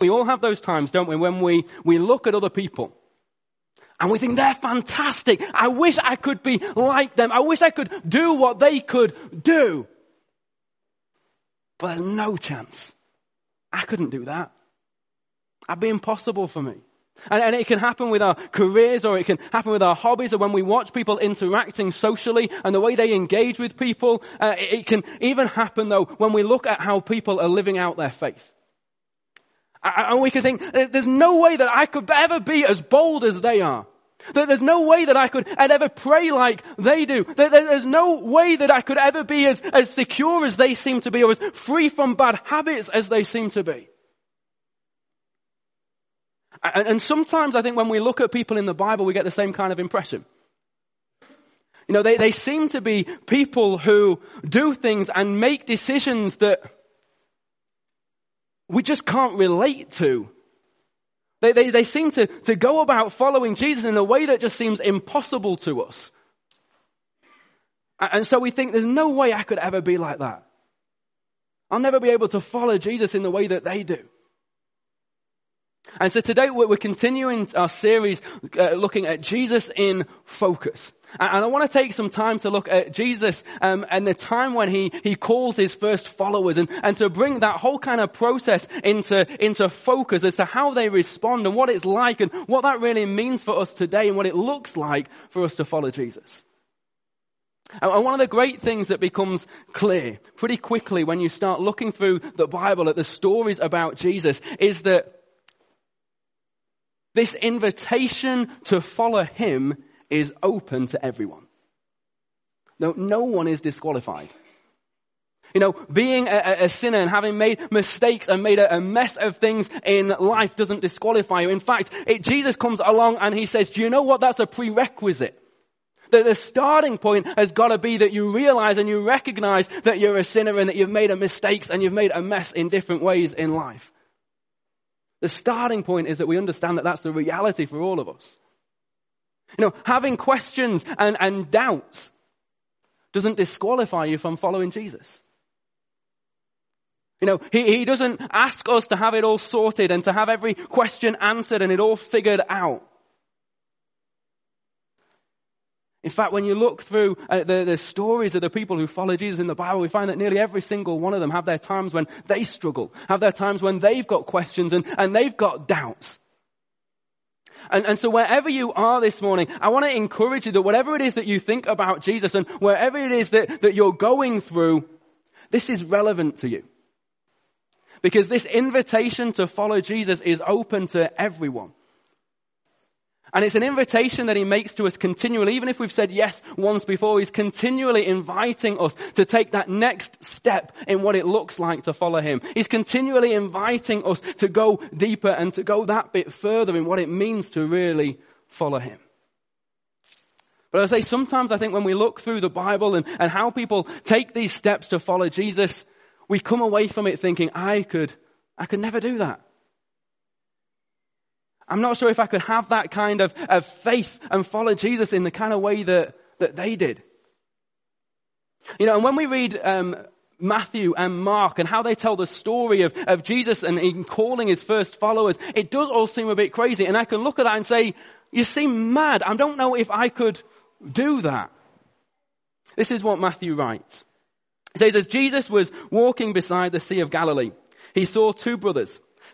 We all have those times, don't we, when we, we look at other people and we think they're fantastic. I wish I could be like them. I wish I could do what they could do. But there's no chance. I couldn't do that. That'd be impossible for me. And, and, it can happen with our careers or it can happen with our hobbies or when we watch people interacting socially and the way they engage with people. Uh, it, it can even happen though when we look at how people are living out their faith. And we can think, there's no way that I could ever be as bold as they are. That there's no way that I could ever pray like they do. That there's no way that I could ever be as, as secure as they seem to be or as free from bad habits as they seem to be. And, and sometimes I think when we look at people in the Bible, we get the same kind of impression. You know, they, they seem to be people who do things and make decisions that we just can't relate to. They, they, they seem to, to go about following Jesus in a way that just seems impossible to us. And so we think there's no way I could ever be like that. I'll never be able to follow Jesus in the way that they do. And so today we're continuing our series uh, looking at Jesus in focus. And I want to take some time to look at Jesus um, and the time when he, he calls his first followers and, and to bring that whole kind of process into, into focus as to how they respond and what it's like and what that really means for us today and what it looks like for us to follow Jesus. And one of the great things that becomes clear pretty quickly when you start looking through the Bible at the stories about Jesus is that this invitation to follow him is open to everyone. No, no one is disqualified. You know, being a, a, sinner and having made mistakes and made a, a, mess of things in life doesn't disqualify you. In fact, it, Jesus comes along and he says, do you know what? That's a prerequisite. That the starting point has got to be that you realize and you recognize that you're a sinner and that you've made a mistakes and you've made a mess in different ways in life. The starting point is that we understand that that's the reality for all of us. You know, having questions and, and doubts doesn't disqualify you from following Jesus. You know, he, he doesn't ask us to have it all sorted and to have every question answered and it all figured out. In fact, when you look through uh, the, the stories of the people who follow Jesus in the Bible, we find that nearly every single one of them have their times when they struggle, have their times when they've got questions and, and they've got doubts. And, and so wherever you are this morning, I want to encourage you that whatever it is that you think about Jesus and wherever it is that, that you're going through, this is relevant to you. Because this invitation to follow Jesus is open to everyone. And it's an invitation that he makes to us continually, even if we've said yes once before, he's continually inviting us to take that next step in what it looks like to follow him. He's continually inviting us to go deeper and to go that bit further in what it means to really follow him. But I say, sometimes I think when we look through the Bible and, and how people take these steps to follow Jesus, we come away from it thinking, I could, I could never do that. I'm not sure if I could have that kind of, of faith and follow Jesus in the kind of way that, that they did. You know, and when we read um, Matthew and Mark and how they tell the story of, of Jesus and in calling his first followers, it does all seem a bit crazy. And I can look at that and say, you seem mad. I don't know if I could do that. This is what Matthew writes. He says, as Jesus was walking beside the Sea of Galilee, he saw two brothers,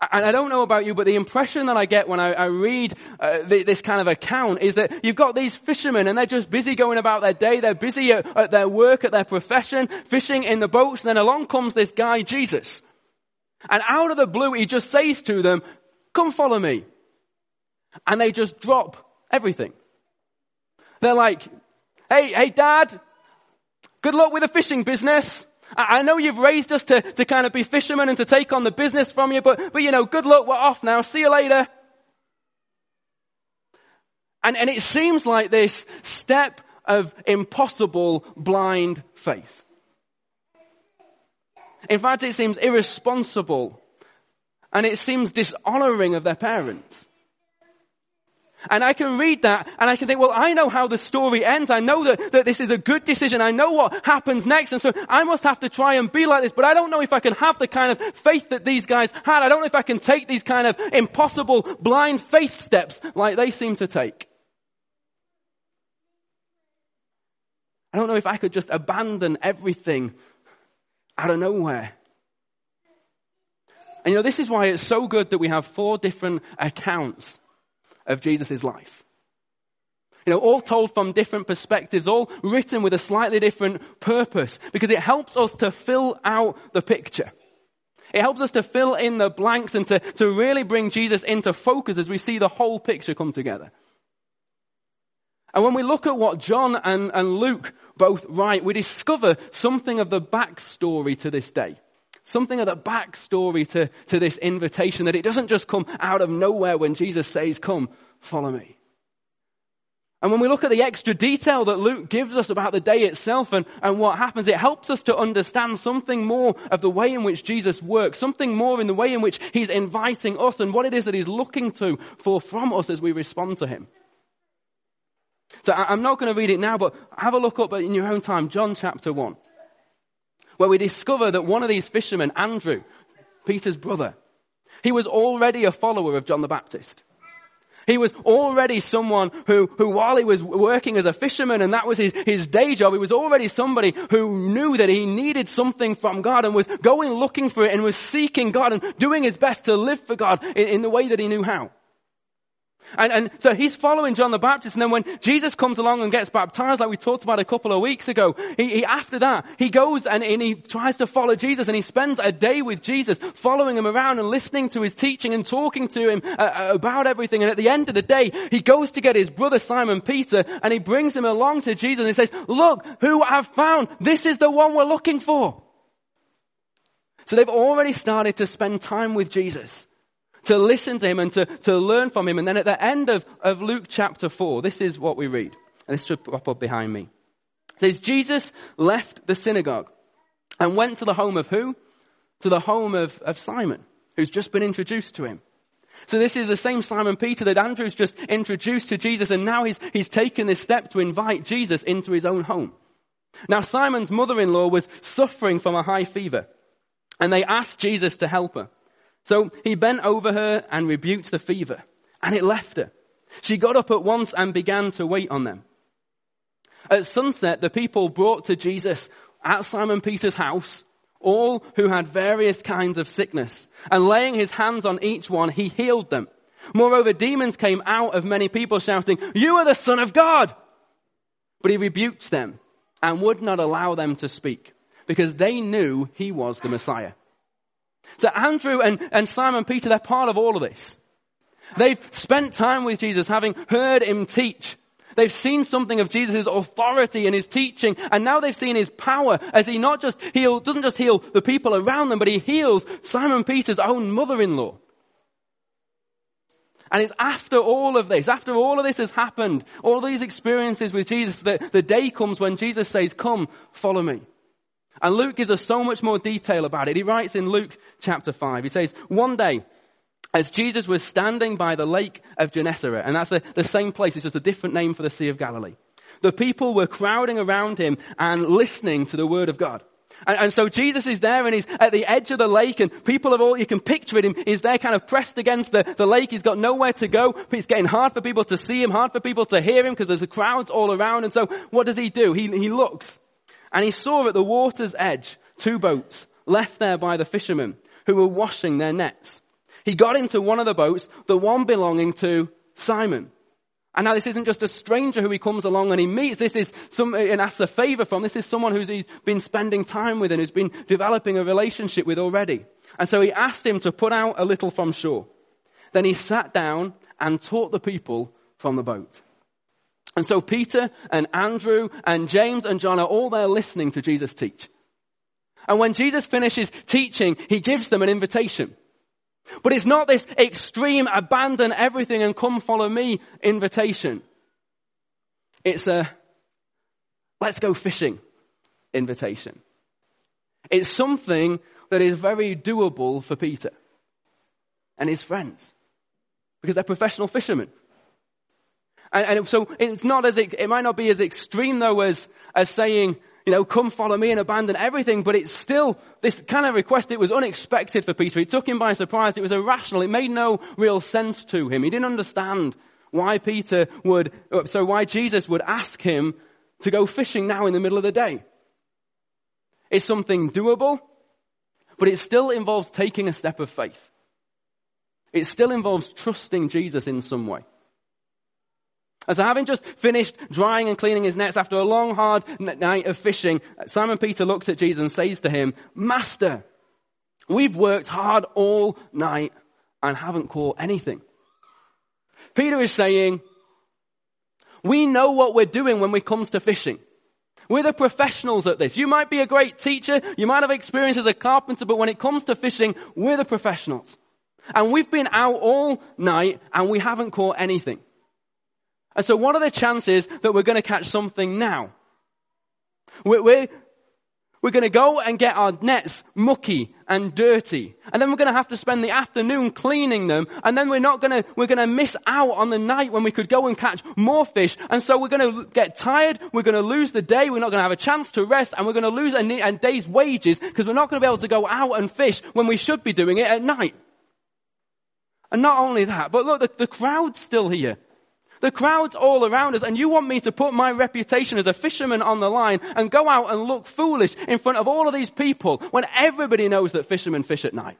And I don't know about you, but the impression that I get when I, I read uh, the, this kind of account is that you've got these fishermen and they're just busy going about their day. They're busy at, at their work, at their profession, fishing in the boats. And then along comes this guy, Jesus. And out of the blue, he just says to them, come follow me. And they just drop everything. They're like, hey, hey dad, good luck with the fishing business. I know you've raised us to, to kind of be fishermen and to take on the business from you, but, but you know, good luck, we're off now, see you later. And, and it seems like this step of impossible blind faith. In fact, it seems irresponsible and it seems dishonoring of their parents. And I can read that and I can think, well, I know how the story ends. I know that, that this is a good decision. I know what happens next. And so I must have to try and be like this, but I don't know if I can have the kind of faith that these guys had. I don't know if I can take these kind of impossible blind faith steps like they seem to take. I don't know if I could just abandon everything out of nowhere. And you know, this is why it's so good that we have four different accounts of Jesus' life. You know, all told from different perspectives, all written with a slightly different purpose, because it helps us to fill out the picture. It helps us to fill in the blanks and to, to really bring Jesus into focus as we see the whole picture come together. And when we look at what John and, and Luke both write, we discover something of the backstory to this day. Something of the backstory to, to this invitation that it doesn't just come out of nowhere when Jesus says, come, follow me. And when we look at the extra detail that Luke gives us about the day itself and, and what happens, it helps us to understand something more of the way in which Jesus works, something more in the way in which he's inviting us and what it is that he's looking to for from us as we respond to him. So I'm not going to read it now, but have a look up in your own time, John chapter 1 where we discover that one of these fishermen, Andrew, Peter's brother, he was already a follower of John the Baptist. He was already someone who, who while he was working as a fisherman and that was his, his day job, he was already somebody who knew that he needed something from God and was going looking for it and was seeking God and doing his best to live for God in, in the way that he knew how. And, and so he's following John the Baptist. And then when Jesus comes along and gets baptized, like we talked about a couple of weeks ago, he, he after that, he goes and, and, he tries to follow Jesus and he spends a day with Jesus, following him around and listening to his teaching and talking to him uh, uh, about everything. And at the end of the day, he goes to get his brother Simon Peter and he brings him along to Jesus and he says, look who I've found. This is the one we're looking for. So they've already started to spend time with Jesus to listen to him and to, to learn from him. And then at the end of, of Luke chapter 4, this is what we read. And this should pop up behind me. It says, Jesus left the synagogue and went to the home of who? To the home of, of Simon, who's just been introduced to him. So this is the same Simon Peter that Andrew's just introduced to Jesus and now he's, he's taken this step to invite Jesus into his own home. Now Simon's mother-in-law was suffering from a high fever and they asked Jesus to help her. So he bent over her and rebuked the fever, and it left her. She got up at once and began to wait on them. At sunset, the people brought to Jesus at Simon Peter's house all who had various kinds of sickness, and laying his hands on each one, he healed them. Moreover, demons came out of many people shouting, You are the Son of God! But he rebuked them and would not allow them to speak, because they knew he was the Messiah. So Andrew and, and Simon Peter, they're part of all of this. They've spent time with Jesus, having heard him teach. They've seen something of Jesus' authority and his teaching, and now they've seen his power as he not just heal, doesn't just heal the people around them, but he heals Simon Peter's own mother-in-law. And it's after all of this, after all of this has happened, all these experiences with Jesus, that the day comes when Jesus says, come, follow me. And Luke gives us so much more detail about it. He writes in Luke chapter 5, he says, one day, as Jesus was standing by the lake of Gennesaret, and that's the, the same place, it's just a different name for the Sea of Galilee. The people were crowding around him and listening to the word of God. And, and, so Jesus is there and he's at the edge of the lake and people of all, you can picture it, him, he's there kind of pressed against the, the lake. He's got nowhere to go. It's getting hard for people to see him, hard for people to hear him because there's the crowds all around. And so what does he do? He, he looks and he saw at the water's edge two boats left there by the fishermen who were washing their nets. He got into one of the boats, the one belonging to Simon. And now this isn't just a stranger who he comes along and he meets. This is some, and asks a favor from. This is someone who's he's been spending time with and who's been developing a relationship with already. And so he asked him to put out a little from shore. Then he sat down and taught the people from the boat. And so Peter and Andrew and James and John are all there listening to Jesus teach. And when Jesus finishes teaching, he gives them an invitation. But it's not this extreme abandon everything and come follow me invitation. It's a let's go fishing invitation. It's something that is very doable for Peter and his friends because they're professional fishermen. And, and so it's not as, it might not be as extreme though as, as saying, you know, come follow me and abandon everything, but it's still this kind of request. It was unexpected for Peter. It took him by surprise. It was irrational. It made no real sense to him. He didn't understand why Peter would, uh, so why Jesus would ask him to go fishing now in the middle of the day. It's something doable, but it still involves taking a step of faith. It still involves trusting Jesus in some way. And so having just finished drying and cleaning his nets after a long, hard night of fishing, Simon Peter looks at Jesus and says to him, Master, we've worked hard all night and haven't caught anything. Peter is saying, we know what we're doing when it comes to fishing. We're the professionals at this. You might be a great teacher, you might have experience as a carpenter, but when it comes to fishing, we're the professionals. And we've been out all night and we haven't caught anything. And so what are the chances that we're going to catch something now? We're, we're, we're going to go and get our nets mucky and dirty. And then we're going to have to spend the afternoon cleaning them. And then we're not going to, we're going to miss out on the night when we could go and catch more fish. And so we're going to get tired. We're going to lose the day. We're not going to have a chance to rest. And we're going to lose a, a day's wages because we're not going to be able to go out and fish when we should be doing it at night. And not only that, but look, the, the crowd's still here. The crowd's all around us and you want me to put my reputation as a fisherman on the line and go out and look foolish in front of all of these people when everybody knows that fishermen fish at night.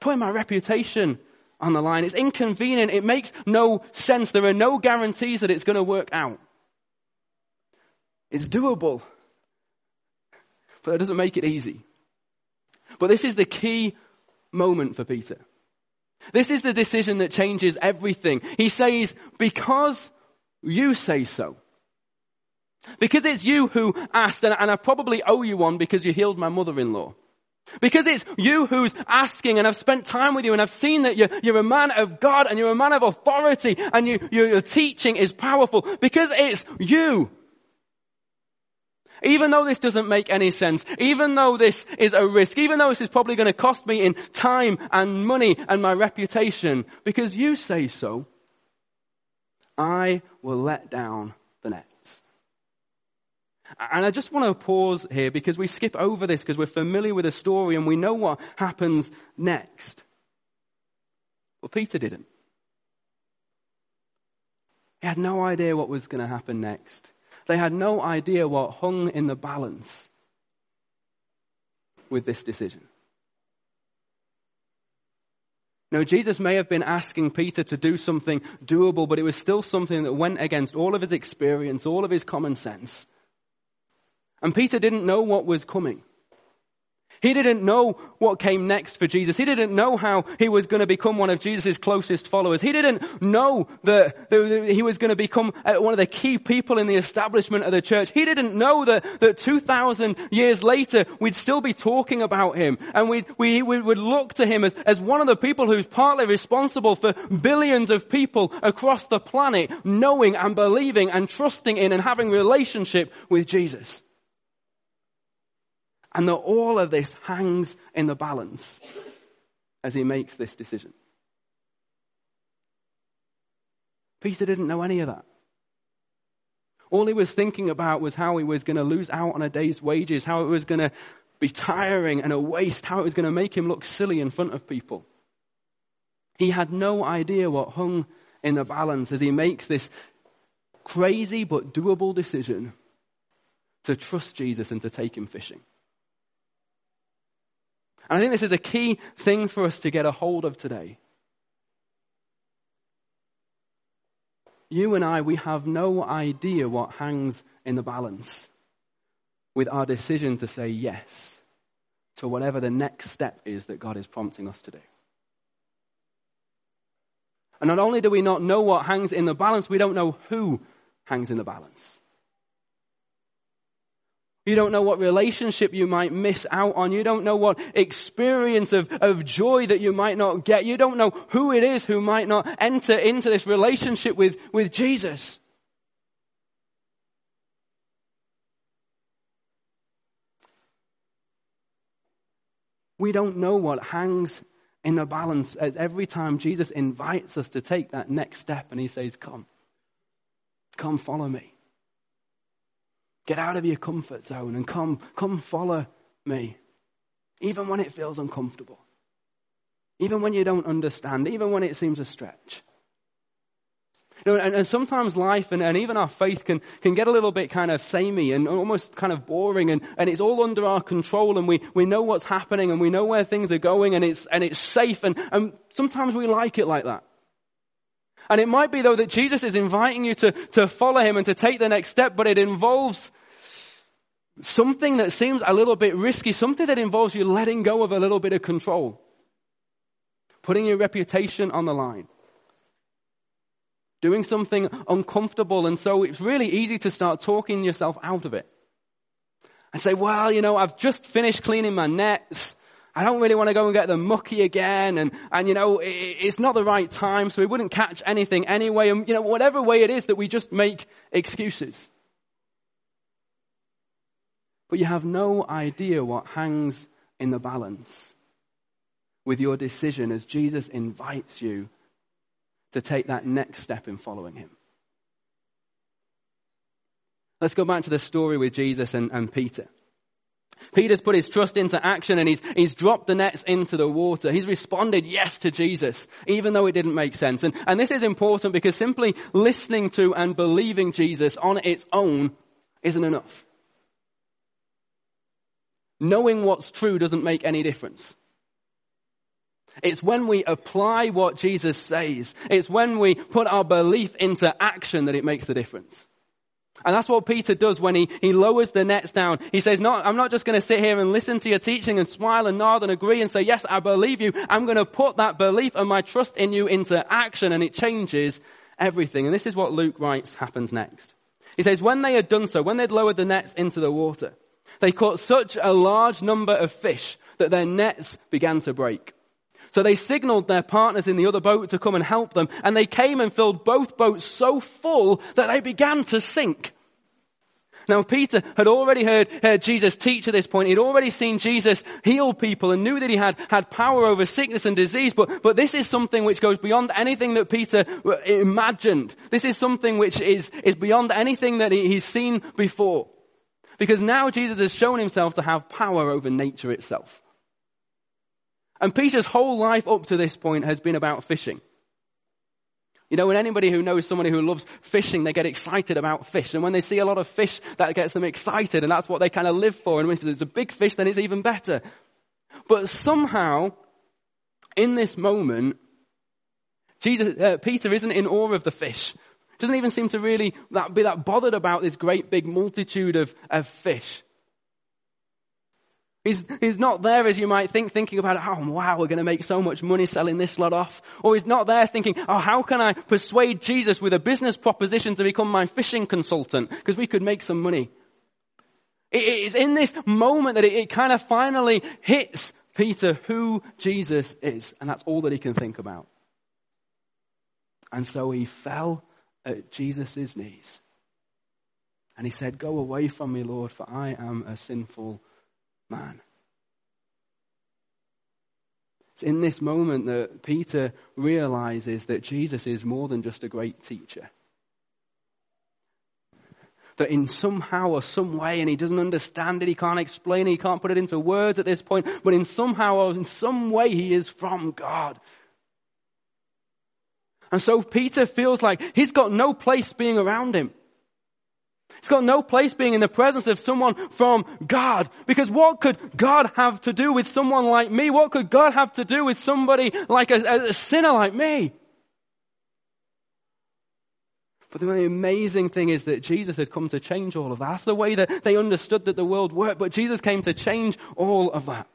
Putting my reputation on the line. It's inconvenient. It makes no sense. There are no guarantees that it's going to work out. It's doable. But it doesn't make it easy. But this is the key moment for Peter. This is the decision that changes everything. He says, because you say so. Because it's you who asked, and, I probably owe you one because you healed my mother-in-law. Because it's you who's asking and I've spent time with you and I've seen that you're, you're a man of God and you're a man of authority and you, your teaching is powerful. Because it's you even though this doesn't make any sense, even though this is a risk, even though this is probably going to cost me in time and money and my reputation, because you say so, I will let down the nets. And I just want to pause here because we skip over this because we're familiar with the story and we know what happens next. Well, Peter didn't. He had no idea what was going to happen next. They had no idea what hung in the balance with this decision. Now, Jesus may have been asking Peter to do something doable, but it was still something that went against all of his experience, all of his common sense. And Peter didn't know what was coming. He didn't know what came next for Jesus. He didn't know how he was going to become one of Jesus' closest followers. He didn't know that, he was going to become uh, one of the key people in the establishment of the church. He didn't know that, that 2,000 years later we'd still be talking about him and we'd, we, we would look to him as, as one of the people who's partly responsible for billions of people across the planet knowing and believing and trusting in and having relationship with Jesus. And that all of this hangs in the balance as he makes this decision. Peter didn't know any of that. All he was thinking about was how he was going to lose out on a day's wages, how it was going to be tiring and a waste, how it was going to make him look silly in front of people. He had no idea what hung in the balance as he makes this crazy but doable decision to trust Jesus and to take him fishing. And I think this is a key thing for us to get a hold of today. You and I, we have no idea what hangs in the balance with our decision to say yes to whatever the next step is that God is prompting us to do. And not only do we not know what hangs in the balance, we don't know who hangs in the balance. You don't know what relationship you might miss out on. You don't know what experience of, of joy that you might not get. You don't know who it is who might not enter into this relationship with, with Jesus. We don't know what hangs in the balance as every time Jesus invites us to take that next step and he says, Come, come follow me. Get out of your comfort zone and come, come follow me. Even when it feels uncomfortable. Even when you don't understand. Even when it seems a stretch. You know, and, and, sometimes life and, and, even our faith can, can get a little bit kind of samey and almost kind of boring and, and it's all under our control and we, we know what's happening and we know where things are going and it's, and it's safe and, and sometimes we like it like that. And it might be though that Jesus is inviting you to, to follow him and to take the next step, but it involves something that seems a little bit risky, something that involves you letting go of a little bit of control. Putting your reputation on the line. Doing something uncomfortable. And so it's really easy to start talking yourself out of it. And say, well, you know, I've just finished cleaning my nets. I don't really want to go and get the mucky again. And, and you know, it, it's not the right time, so we wouldn't catch anything anyway. And, you know, whatever way it is that we just make excuses. But you have no idea what hangs in the balance with your decision as Jesus invites you to take that next step in following him. Let's go back to the story with Jesus and, and Peter. Peter's put his trust into action and he's, he's dropped the nets into the water. He's responded yes to Jesus, even though it didn't make sense. And, and this is important because simply listening to and believing Jesus on its own isn't enough. Knowing what's true doesn't make any difference. It's when we apply what Jesus says, it's when we put our belief into action that it makes the difference. And that's what Peter does when he, he lowers the nets down. He says, no, I'm not just going to sit here and listen to your teaching and smile and nod and agree and say, yes, I believe you. I'm going to put that belief and my trust in you into action and it changes everything. And this is what Luke writes happens next. He says, when they had done so, when they'd lowered the nets into the water, they caught such a large number of fish that their nets began to break. So they signaled their partners in the other boat to come and help them, and they came and filled both boats so full that they began to sink. Now Peter had already heard, heard Jesus teach at this point. He'd already seen Jesus heal people and knew that he had, had power over sickness and disease. But, but this is something which goes beyond anything that Peter uh, imagined. This is something which is, is beyond anything that he, he's seen before. Because now Jesus has shown himself to have power over nature itself. And Peter's whole life up to this point has been about fishing. You know, when anybody who knows somebody who loves fishing, they get excited about fish. And when they see a lot of fish, that gets them excited. And that's what they kind of live for. And if it's a big fish, then it's even better. But somehow, in this moment, Jesus, uh, Peter isn't in awe of the fish. Doesn't even seem to really that, be that bothered about this great big multitude of, of fish. He's, he's not there as you might think, thinking about, oh wow, we're going to make so much money selling this lot off. Or he's not there thinking, oh how can I persuade Jesus with a business proposition to become my fishing consultant? Because we could make some money. It is in this moment that it, it kind of finally hits Peter who Jesus is. And that's all that he can think about. And so he fell at Jesus' knees. And he said, Go away from me, Lord, for I am a sinful man. It's in this moment that Peter realizes that Jesus is more than just a great teacher. That in somehow or some way, and he doesn't understand it, he can't explain it, he can't put it into words at this point, but in somehow or in some way he is from God. And so Peter feels like he's got no place being around him. He's got no place being in the presence of someone from God. Because what could God have to do with someone like me? What could God have to do with somebody like a, a sinner like me? But the amazing thing is that Jesus had come to change all of that. That's the way that they understood that the world worked. But Jesus came to change all of that.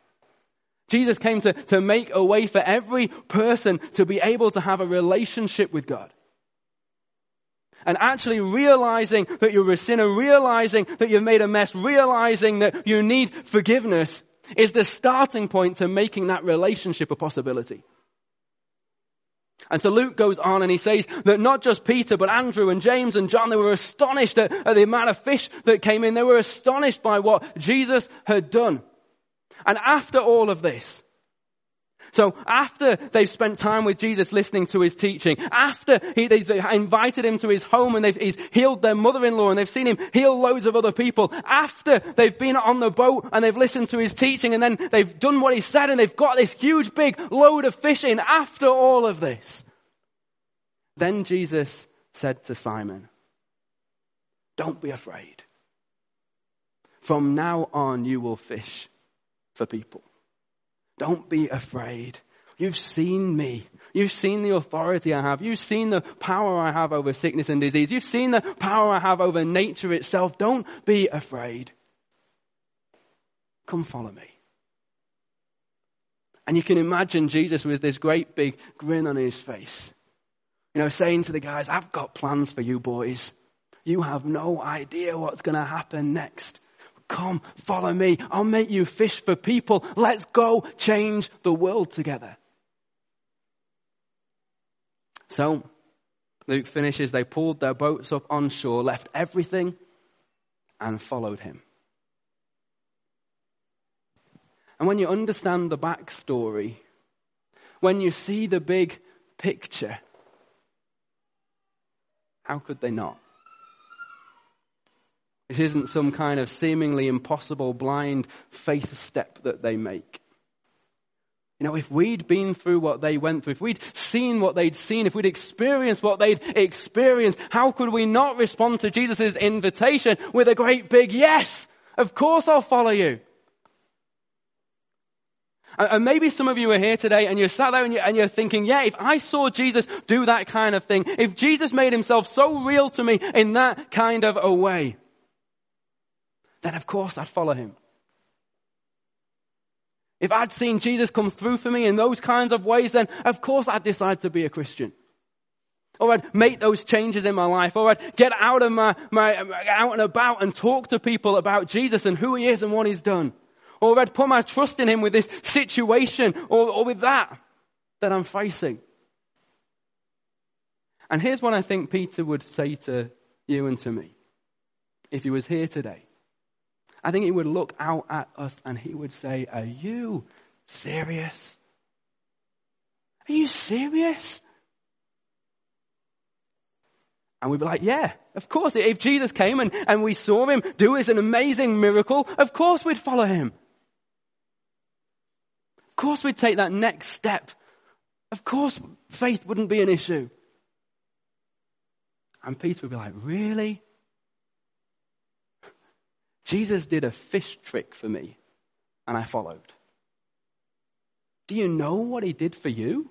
Jesus came to, to make a way for every person to be able to have a relationship with God. And actually realizing that you're a sinner, realizing that you've made a mess, realizing that you need forgiveness is the starting point to making that relationship a possibility. And so Luke goes on and he says that not just Peter, but Andrew and James and John, they were astonished at, at the amount of fish that came in. They were astonished by what Jesus had done. And after all of this, so after they've spent time with Jesus listening to his teaching, after he, they've invited him to his home and he's healed their mother-in-law and they've seen him heal loads of other people, after they've been on the boat and they've listened to his teaching and then they've done what he said and they've got this huge big load of fish in after all of this, then Jesus said to Simon, don't be afraid. From now on you will fish for people. Don't be afraid. You've seen me. You've seen the authority I have. You've seen the power I have over sickness and disease. You've seen the power I have over nature itself. Don't be afraid. Come follow me. And you can imagine Jesus with this great big grin on his face. You know, saying to the guys, I've got plans for you boys. You have no idea what's going to happen next. Come, follow me. I'll make you fish for people. Let's go change the world together. So, Luke finishes, they pulled their boats up on shore, left everything, and followed him. And when you understand the backstory, when you see the big picture, how could they not? It isn't some kind of seemingly impossible blind faith step that they make. You know, if we'd been through what they went through, if we'd seen what they'd seen, if we'd experienced what they'd experienced, how could we not respond to Jesus' invitation with a great big yes? Of course I'll follow you. And maybe some of you are here today and you're sat there and you're, and you're, thinking, yeah, if I saw Jesus do that kind of thing, if Jesus made himself so real to me in that kind of a way, then of course I'd follow him. If I'd seen Jesus come through for me in those kinds of ways, then of course I'd decide to be a Christian. Or I'd make those changes in my life. Or I'd get out of my, my, out and about and talk to people about Jesus and who he is and what he's done. Or I'd put my trust in him with this situation or, or with that that I'm facing. And here's what I think Peter would say to you and to me if he was here today. I think he would look out at us and he would say, Are you serious? Are you serious? And we'd be like, yeah, of course. If Jesus came and, and we saw him do this an amazing miracle, of course we'd follow him. Of course we'd take that next step. Of course faith wouldn't be an issue. And Peter would be like, really? Jesus did a fish trick for me, and I followed. Do you know what he did for you?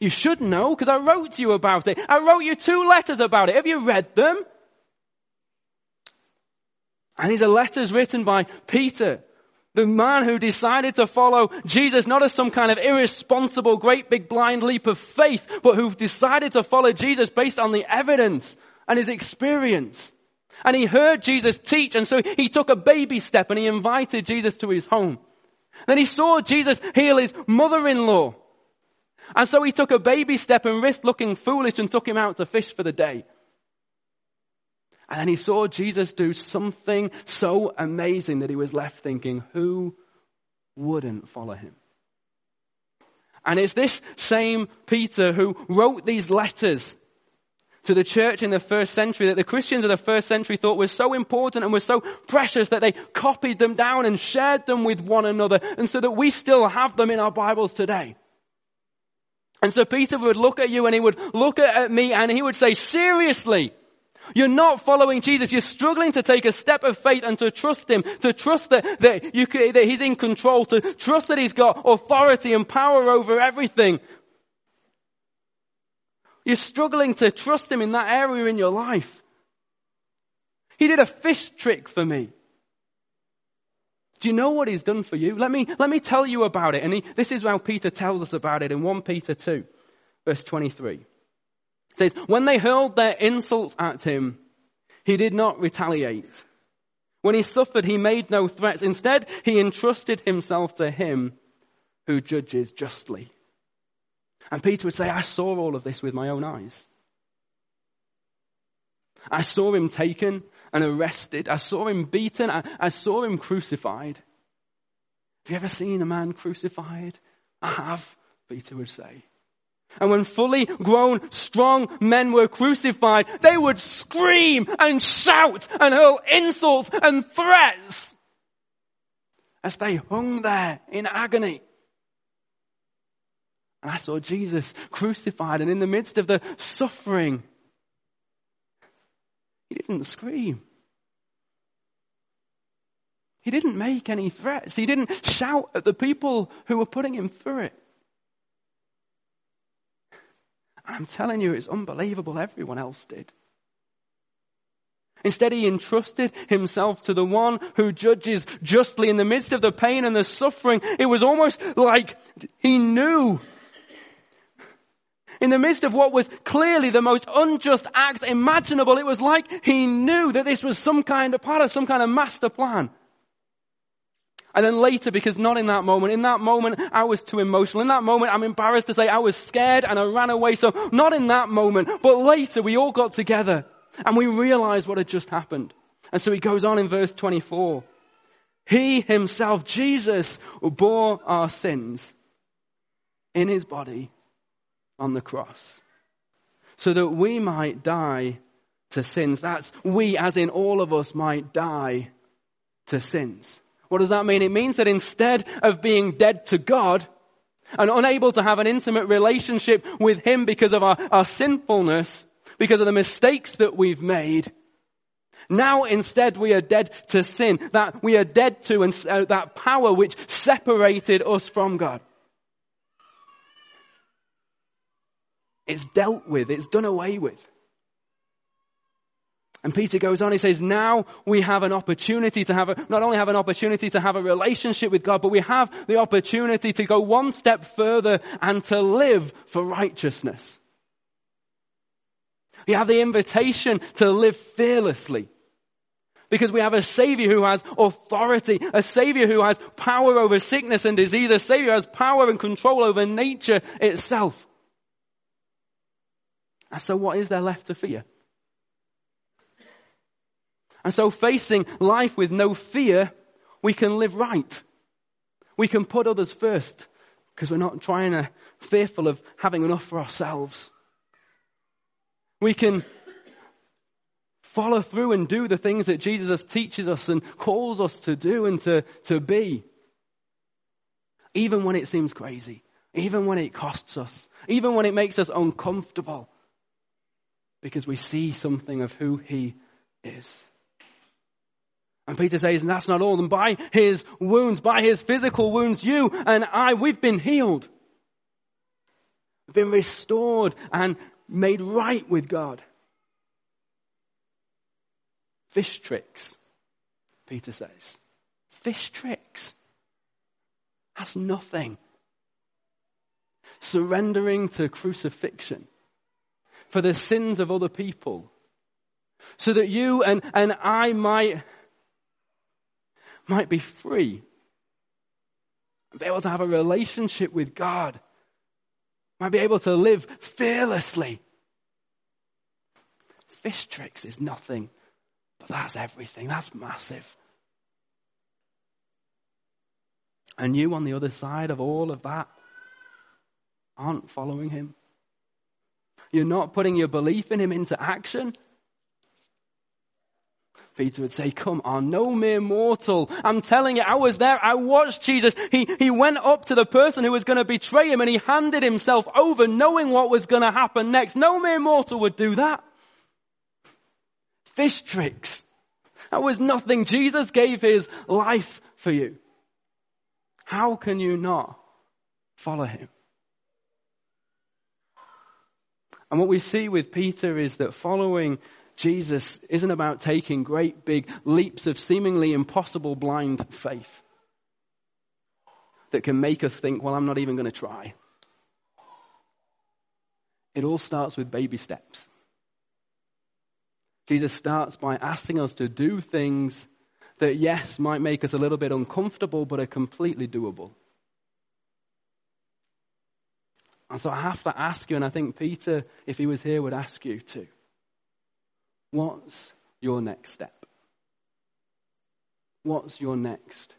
You should know because I wrote to you about it. I wrote you two letters about it. Have you read them? And these are letters written by Peter, the man who decided to follow Jesus not as some kind of irresponsible, great big blind leap of faith, but who decided to follow Jesus based on the evidence and his experience. And he heard Jesus teach, and so he took a baby step and he invited Jesus to his home. Then he saw Jesus heal his mother-in-law. And so he took a baby step and risked looking foolish and took him out to fish for the day. And then he saw Jesus do something so amazing that he was left thinking, who wouldn't follow him? And it's this same Peter who wrote these letters to the church in the first century that the Christians of the first century thought was so important and was so precious that they copied them down and shared them with one another and so that we still have them in our Bibles today. And so Peter would look at you and he would look at me and he would say, seriously, you're not following Jesus. You're struggling to take a step of faith and to trust Him, to trust that, that, you, that He's in control, to trust that He's got authority and power over everything. You're struggling to trust Him in that area in your life. He did a fish trick for me. Do you know what He's done for you? Let me, let me tell you about it. And he, this is how Peter tells us about it in 1 Peter 2, verse 23. It says, when they hurled their insults at him, he did not retaliate. When he suffered, he made no threats. Instead, he entrusted himself to him who judges justly. And Peter would say, I saw all of this with my own eyes. I saw him taken and arrested. I saw him beaten. I, I, saw him crucified. Have you ever seen a man crucified? I have, Peter would say. And when fully grown, strong men were crucified, they would scream and shout and hurl insults and threats as they hung there in agony. And I saw Jesus crucified and in the midst of the suffering, he didn't scream. He didn't make any threats. He didn't shout at the people who were putting him through it. I'm telling you, it's unbelievable. Everyone else did. Instead, he entrusted himself to the one who judges justly in the midst of the pain and the suffering. It was almost like he knew in the midst of what was clearly the most unjust act imaginable, it was like he knew that this was some kind of part of some kind of master plan. And then later, because not in that moment, in that moment I was too emotional. In that moment I'm embarrassed to say I was scared and I ran away. So not in that moment, but later we all got together and we realized what had just happened. And so he goes on in verse 24. He himself, Jesus, bore our sins in his body on the cross so that we might die to sins. That's we, as in all of us, might die to sins. What does that mean? It means that instead of being dead to God and unable to have an intimate relationship with Him because of our, our sinfulness, because of the mistakes that we've made, now instead we are dead to sin, that we are dead to and uh, that power which separated us from God. It's dealt with. It's done away with. And Peter goes on, he says, now we have an opportunity to have a, not only have an opportunity to have a relationship with God, but we have the opportunity to go one step further and to live for righteousness. We have the invitation to live fearlessly. Because we have a savior who has authority, a savior who has power over sickness and disease, a savior who has power and control over nature itself. And so what is there left to fear? And so facing life with no fear, we can live right. We can put others first because we're not trying to fearful of having enough for ourselves. We can follow through and do the things that Jesus teaches us and calls us to do and to, to be. Even when it seems crazy. Even when it costs us. Even when it makes us uncomfortable because we see something of who he is. And Peter says, and that's not all. And by his wounds, by his physical wounds, you and I, we've been healed. Been restored and made right with God. Fish tricks, Peter says. Fish tricks. That's nothing. Surrendering to crucifixion for the sins of other people. So that you and, and I might, might be free. Be able to have a relationship with God. Might be able to live fearlessly. Fish tricks is nothing, but that's everything. That's massive. And you on the other side of all of that aren't following him. You're not putting your belief in him into action. Peter would say, come on, no mere mortal. I'm telling you, I was there. I watched Jesus. He, he went up to the person who was going to betray him and he handed himself over knowing what was going to happen next. No mere mortal would do that. Fish tricks. That was nothing. Jesus gave his life for you. How can you not follow him? And what we see with Peter is that following Jesus isn't about taking great big leaps of seemingly impossible blind faith that can make us think, well, I'm not even going to try. It all starts with baby steps. Jesus starts by asking us to do things that, yes, might make us a little bit uncomfortable, but are completely doable. And so I have to ask you, and I think Peter, if he was here, would ask you too. What's your next step? What's your next